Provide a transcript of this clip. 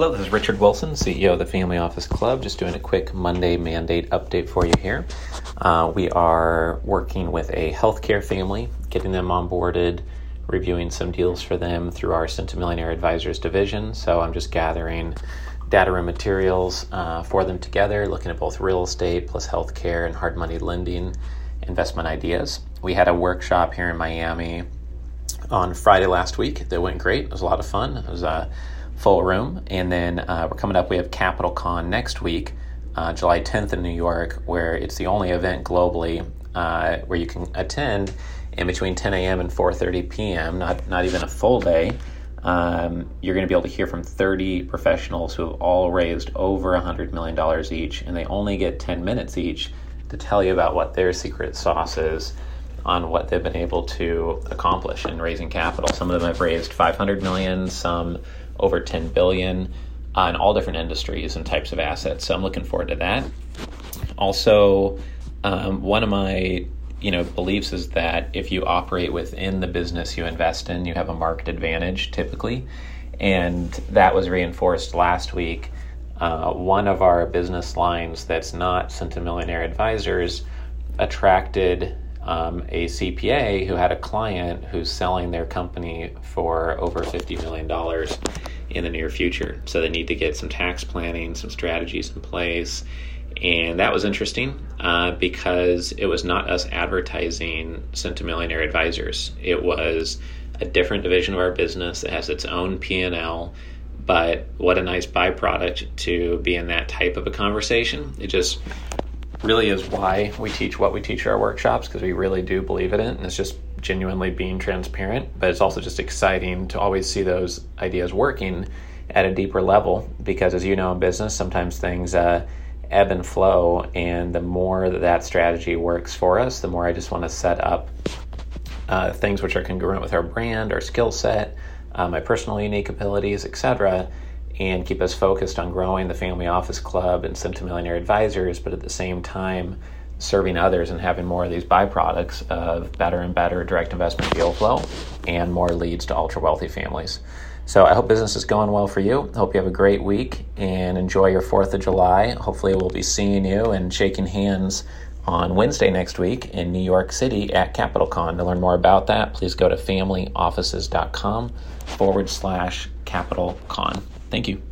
Hello, this is Richard Wilson, CEO of the Family Office Club. Just doing a quick Monday mandate update for you here. Uh, we are working with a healthcare family, getting them onboarded, reviewing some deals for them through our Centimillionaire Advisors division. So I'm just gathering data and materials uh, for them together, looking at both real estate plus healthcare and hard money lending investment ideas. We had a workshop here in Miami on Friday last week that went great. It was a lot of fun. It was a uh, full room. And then uh, we're coming up, we have Capital Con next week, uh, July 10th in New York, where it's the only event globally uh, where you can attend in between 10 a.m. and 4.30 p.m., not, not even a full day. Um, you're going to be able to hear from 30 professionals who have all raised over $100 million each, and they only get 10 minutes each to tell you about what their secret sauce is on what they've been able to accomplish in raising capital. Some of them have raised 500 million, some over 10 billion uh, in all different industries and types of assets. So I'm looking forward to that. Also, um, one of my you know beliefs is that if you operate within the business you invest in, you have a market advantage typically, and that was reinforced last week. Uh, one of our business lines that's not Centimillionaire Advisors attracted um, a CPA who had a client who's selling their company for over $50 million in the near future. So they need to get some tax planning, some strategies in place. And that was interesting uh, because it was not us advertising Centimillionaire Advisors. It was a different division of our business that has its own P&L. But what a nice byproduct to be in that type of a conversation. It just really is why we teach what we teach our workshops because we really do believe in it and it's just genuinely being transparent but it's also just exciting to always see those ideas working at a deeper level because as you know in business sometimes things uh, ebb and flow and the more that that strategy works for us the more i just want to set up uh, things which are congruent with our brand our skill set uh, my personal unique abilities etc and keep us focused on growing the family office club and centimillionaire advisors, but at the same time serving others and having more of these byproducts of better and better direct investment deal flow and more leads to ultra wealthy families. So I hope business is going well for you. Hope you have a great week and enjoy your 4th of July. Hopefully, we'll be seeing you and shaking hands on Wednesday next week in New York City at Capital Con. To learn more about that, please go to familyoffices.com forward slash Capital Con. Thank you.